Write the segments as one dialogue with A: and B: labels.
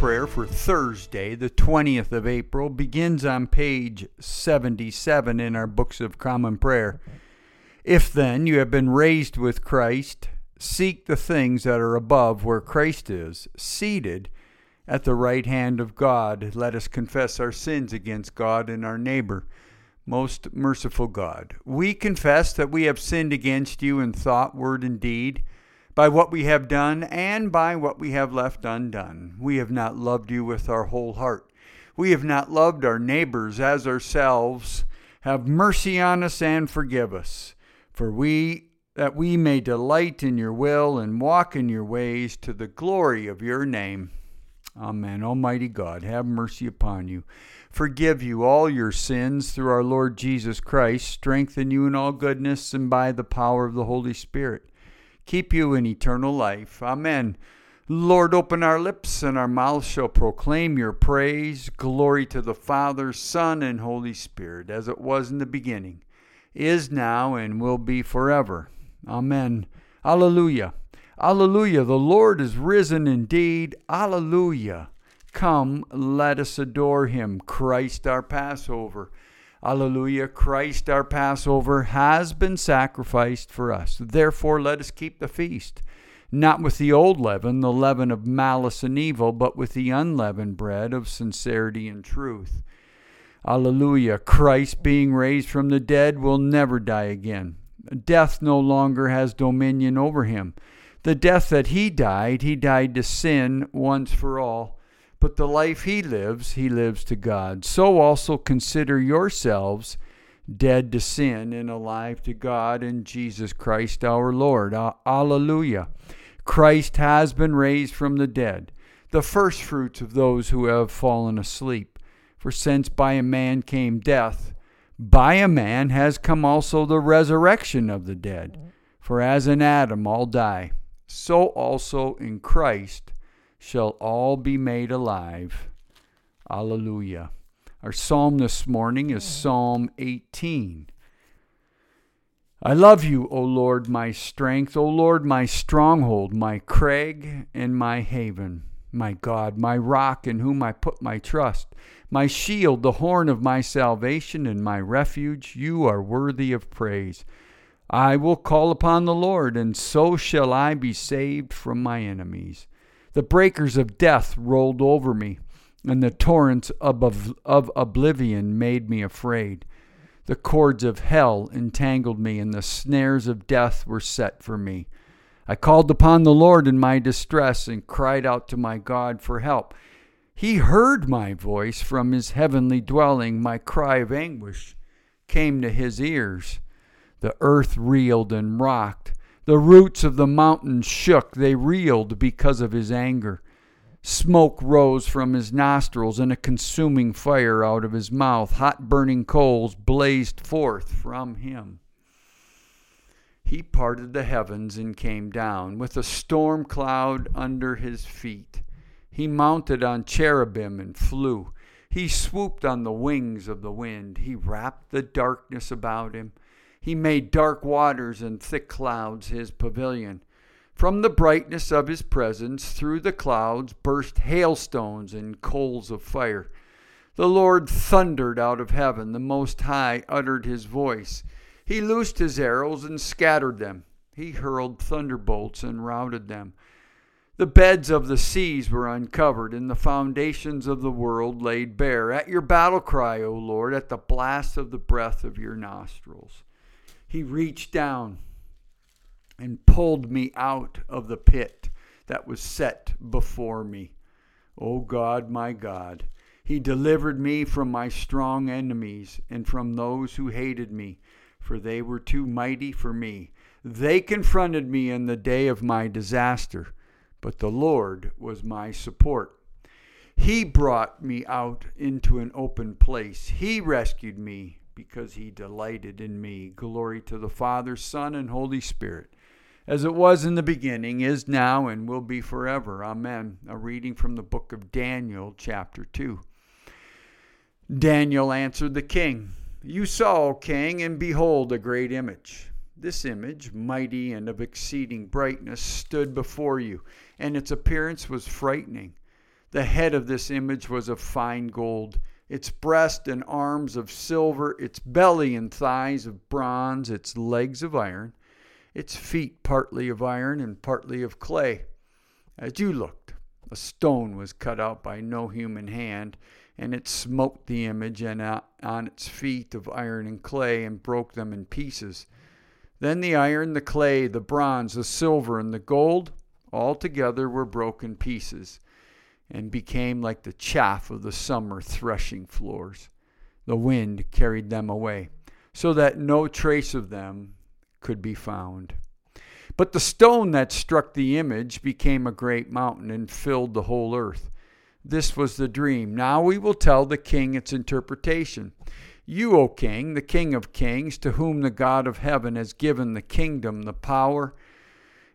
A: prayer for Thursday, the 20th of April, begins on page 77 in our Books of Common Prayer. If then you have been raised with Christ, seek the things that are above where Christ is, seated at the right hand of God. Let us confess our sins against God and our neighbor. Most merciful God, we confess that we have sinned against you in thought, word, and deed by what we have done and by what we have left undone. We have not loved you with our whole heart. We have not loved our neighbors as ourselves. Have mercy on us and forgive us, for we that we may delight in your will and walk in your ways to the glory of your name. Amen. Almighty God, have mercy upon you. Forgive you all your sins through our Lord Jesus Christ, strengthen you in all goodness and by the power of the Holy Spirit keep you in eternal life. Amen. Lord, open our lips, and our mouths shall proclaim your praise. Glory to the Father, Son, and Holy Spirit, as it was in the beginning, is now, and will be forever. Amen. Alleluia. Alleluia. The Lord is risen indeed. Alleluia. Come, let us adore him, Christ our Passover. Alleluia. Christ, our Passover, has been sacrificed for us. Therefore, let us keep the feast, not with the old leaven, the leaven of malice and evil, but with the unleavened bread of sincerity and truth. Alleluia. Christ, being raised from the dead, will never die again. Death no longer has dominion over him. The death that he died, he died to sin once for all but the life he lives, he lives to God. So also consider yourselves dead to sin and alive to God in Jesus Christ our Lord. Alleluia. Christ has been raised from the dead, the firstfruits of those who have fallen asleep. For since by a man came death, by a man has come also the resurrection of the dead. For as in Adam all die, so also in Christ shall all be made alive. Alleluia. Our psalm this morning is hmm. Psalm 18. I love you, O Lord, my strength, O Lord, my stronghold, my crag and my haven, my God, my rock in whom I put my trust, my shield, the horn of my salvation, and my refuge. You are worthy of praise. I will call upon the Lord, and so shall I be saved from my enemies. The breakers of death rolled over me, and the torrents of, oblivion made me afraid. The cords of hell entangled me, and the snares of death were set for me. I called upon the Lord in my distress and cried out to my God for help. He heard my voice from his heavenly dwelling. My cry of anguish came to his ears. The earth reeled and rocked. The roots of the mountains shook, they reeled because of his anger. Smoke rose from his nostrils, and a consuming fire out of his mouth. Hot burning coals blazed forth from him. He parted the heavens and came down, with a storm cloud under his feet. He mounted on cherubim and flew. He swooped on the wings of the wind. He wrapped the darkness about him. He made dark waters and thick clouds his pavilion. From the brightness of his presence, through the clouds, burst hailstones and coals of fire. The Lord thundered out of heaven. The Most High uttered his voice. He loosed his arrows and scattered them. He hurled thunderbolts and routed them. The beds of the seas were uncovered, and the foundations of the world laid bare. At your battle cry, O Lord, at the blast of the breath of your nostrils. He reached down and pulled me out of the pit that was set before me. O God, my God, He delivered me from my strong enemies and from those who hated me, for they were too mighty for me. They confronted me in the day of my disaster, but the Lord was my support. He brought me out into an open place. He rescued me because he delighted in me. Glory to the Father, Son, and Holy Spirit, as it was in the beginning, is now, and will be forever. Amen. A reading from the book of Daniel, chapter 2. Daniel answered the king, You saw, O king, and behold, a great image. This image, mighty and of exceeding brightness, stood before you, and its appearance was frightening. The head of this image was of fine gold, its breast and arms of silver, its belly and thighs of bronze, its legs of iron, its feet partly of iron and partly of clay. As you looked, a stone was cut out by no human hand, and it smote the image and uh, on its feet of iron and clay and broke them in pieces. Then the iron, the clay, the bronze, the silver, and the gold all together were broken pieces and became like the chaff of the summer threshing floors. The wind carried them away, so that no trace of them could be found. But the stone that struck the image became a great mountain and filled the whole earth. This was the dream. Now we will tell the king its interpretation. You, O king, the king of kings, to whom the God of heaven has given the kingdom, the power,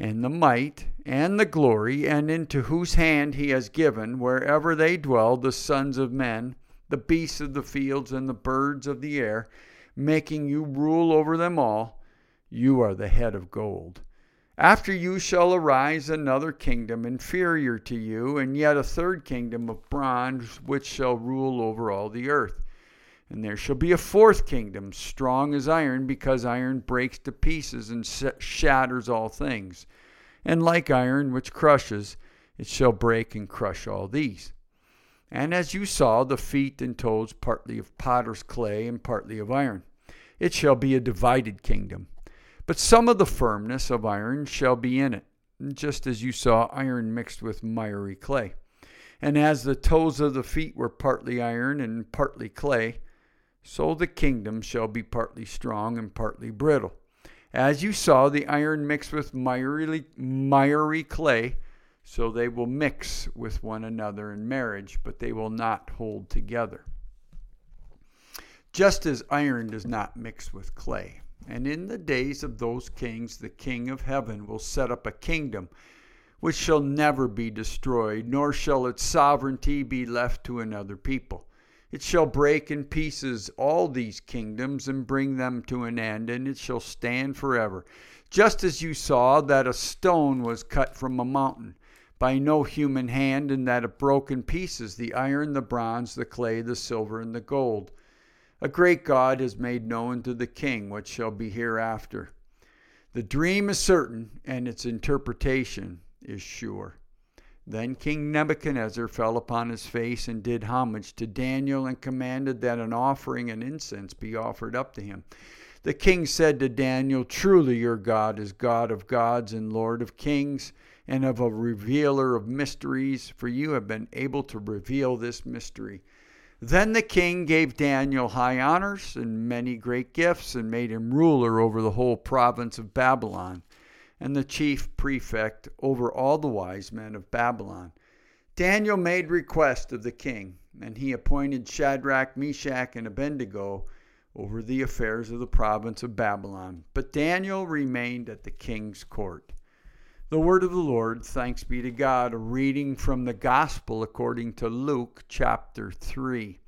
A: and the might and the glory, and into whose hand he has given, wherever they dwell, the sons of men, the beasts of the fields, and the birds of the air, making you rule over them all. You are the head of gold. After you shall arise another kingdom inferior to you, and yet a third kingdom of bronze, which shall rule over all the earth. And there shall be a fourth kingdom, strong as iron, because iron breaks to pieces and shatters all things. And like iron, which crushes, it shall break and crush all these. And as you saw, the feet and toes partly of potter's clay and partly of iron. It shall be a divided kingdom. But some of the firmness of iron shall be in it, just as you saw iron mixed with miry clay. And as the toes of the feet were partly iron and partly clay, so the kingdom shall be partly strong and partly brittle. As you saw the iron mixed with miry, miry clay, so they will mix with one another in marriage, but they will not hold together. Just as iron does not mix with clay. And in the days of those kings, the King of heaven will set up a kingdom which shall never be destroyed, nor shall its sovereignty be left to another people. It shall break in pieces all these kingdoms and bring them to an end, and it shall stand forever. Just as you saw that a stone was cut from a mountain by no human hand, and that it broke in pieces the iron, the bronze, the clay, the silver, and the gold. A great God has made known to the king what shall be hereafter. The dream is certain, and its interpretation is sure. Then King Nebuchadnezzar fell upon his face and did homage to Daniel and commanded that an offering and incense be offered up to him. The king said to Daniel, Truly your God is God of gods and Lord of kings and of a revealer of mysteries, for you have been able to reveal this mystery. Then the king gave Daniel high honors and many great gifts and made him ruler over the whole province of Babylon and the chief prefect over all the wise men of Babylon. Daniel made request of the king, and he appointed Shadrach, Meshach, and Abednego over the affairs of the province of Babylon. But Daniel remained at the king's court. The word of the Lord, thanks be to God, a reading from the Gospel according to Luke chapter 3.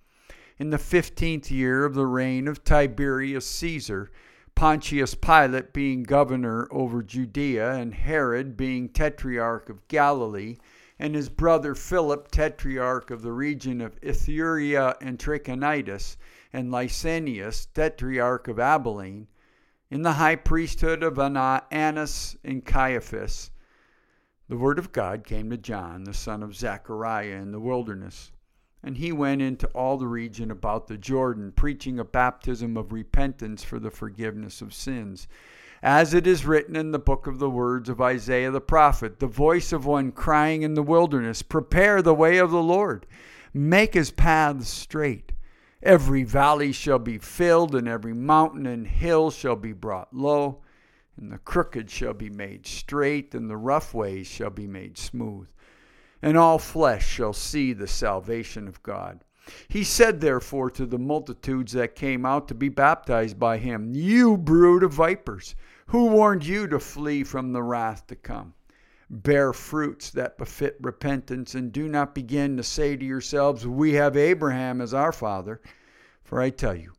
A: In the fifteenth year of the reign of Tiberius Caesar, Pontius Pilate being governor over Judea, and Herod being tetrarch of Galilee, and his brother Philip, tetrarch of the region of Ituraea and Trachonitis, and Lysanias, tetrarch of Abilene, in the high priesthood of Annas and Caiaphas, the word of God came to John, the son of Zechariah, in the wilderness. And he went into all the region about the Jordan, preaching a baptism of repentance for the forgiveness of sins. As it is written in the book of the words of Isaiah the prophet, the voice of one crying in the wilderness, Prepare the way of the Lord, make his paths straight. Every valley shall be filled, and every mountain and hill shall be brought low, and the crooked shall be made straight, and the rough ways shall be made smooth and all flesh shall see the salvation of God. He said, therefore, to the multitudes that came out to be baptized by him, You brood of vipers, who warned you to flee from the wrath to come? Bear fruits that befit repentance, and do not begin to say to yourselves, We have Abraham as our father. For I tell you,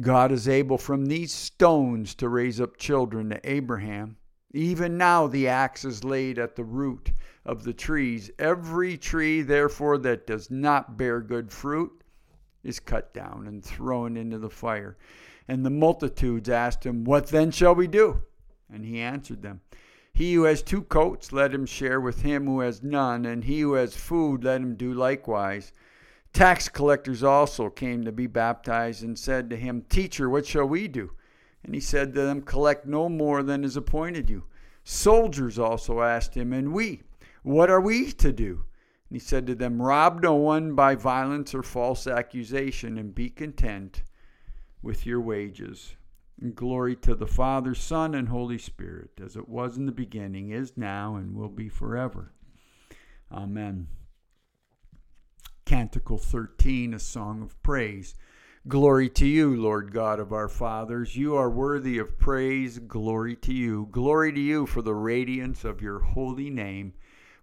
A: God is able from these stones to raise up children to Abraham. Even now the axe is laid at the root of the trees. Every tree, therefore, that does not bear good fruit is cut down and thrown into the fire. And the multitudes asked him, What then shall we do? And he answered them, He who has two coats, let him share with him who has none, and he who has food, let him do likewise. Tax collectors also came to be baptized and said to him, Teacher, what shall we do? And he said to them, Collect no more than is appointed you. Soldiers also asked him, And we, what are we to do? And he said to them, Rob no one by violence or false accusation, and be content with your wages. And glory to the Father, Son, and Holy Spirit, as it was in the beginning, is now, and will be forever. Amen. Canticle 13, a song of praise. Glory to you, Lord God of our fathers. You are worthy of praise. Glory to you. Glory to you for the radiance of your holy name.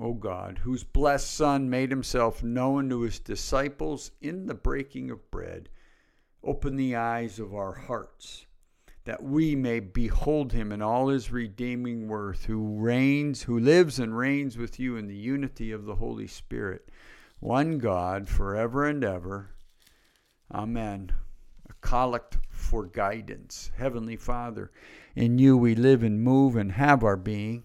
A: O God, whose blessed Son made himself known to his disciples in the breaking of bread, open the eyes of our hearts that we may behold him in all his redeeming worth, who reigns, who lives and reigns with you in the unity of the Holy Spirit, one God, forever and ever. Amen. A collect for guidance. Heavenly Father, in you we live and move and have our being.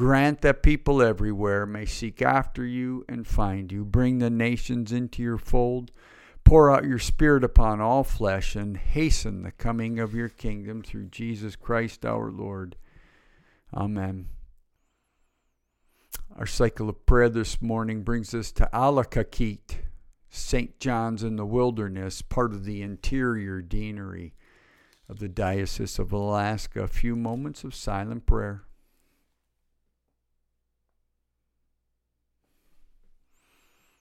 A: Grant that people everywhere may seek after you and find you. Bring the nations into your fold Pour out your Spirit upon all flesh and hasten the coming of your kingdom through Jesus Christ our Lord. Amen. Our cycle of prayer this morning brings us to Allakaket, St. John's in the Wilderness, part of the interior deanery of the Diocese of Alaska. A few moments of silent prayer.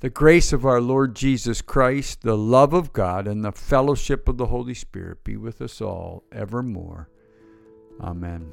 A: The grace of our Lord Jesus Christ, the love of God, and the fellowship of the Holy Spirit be with us all evermore. Amen.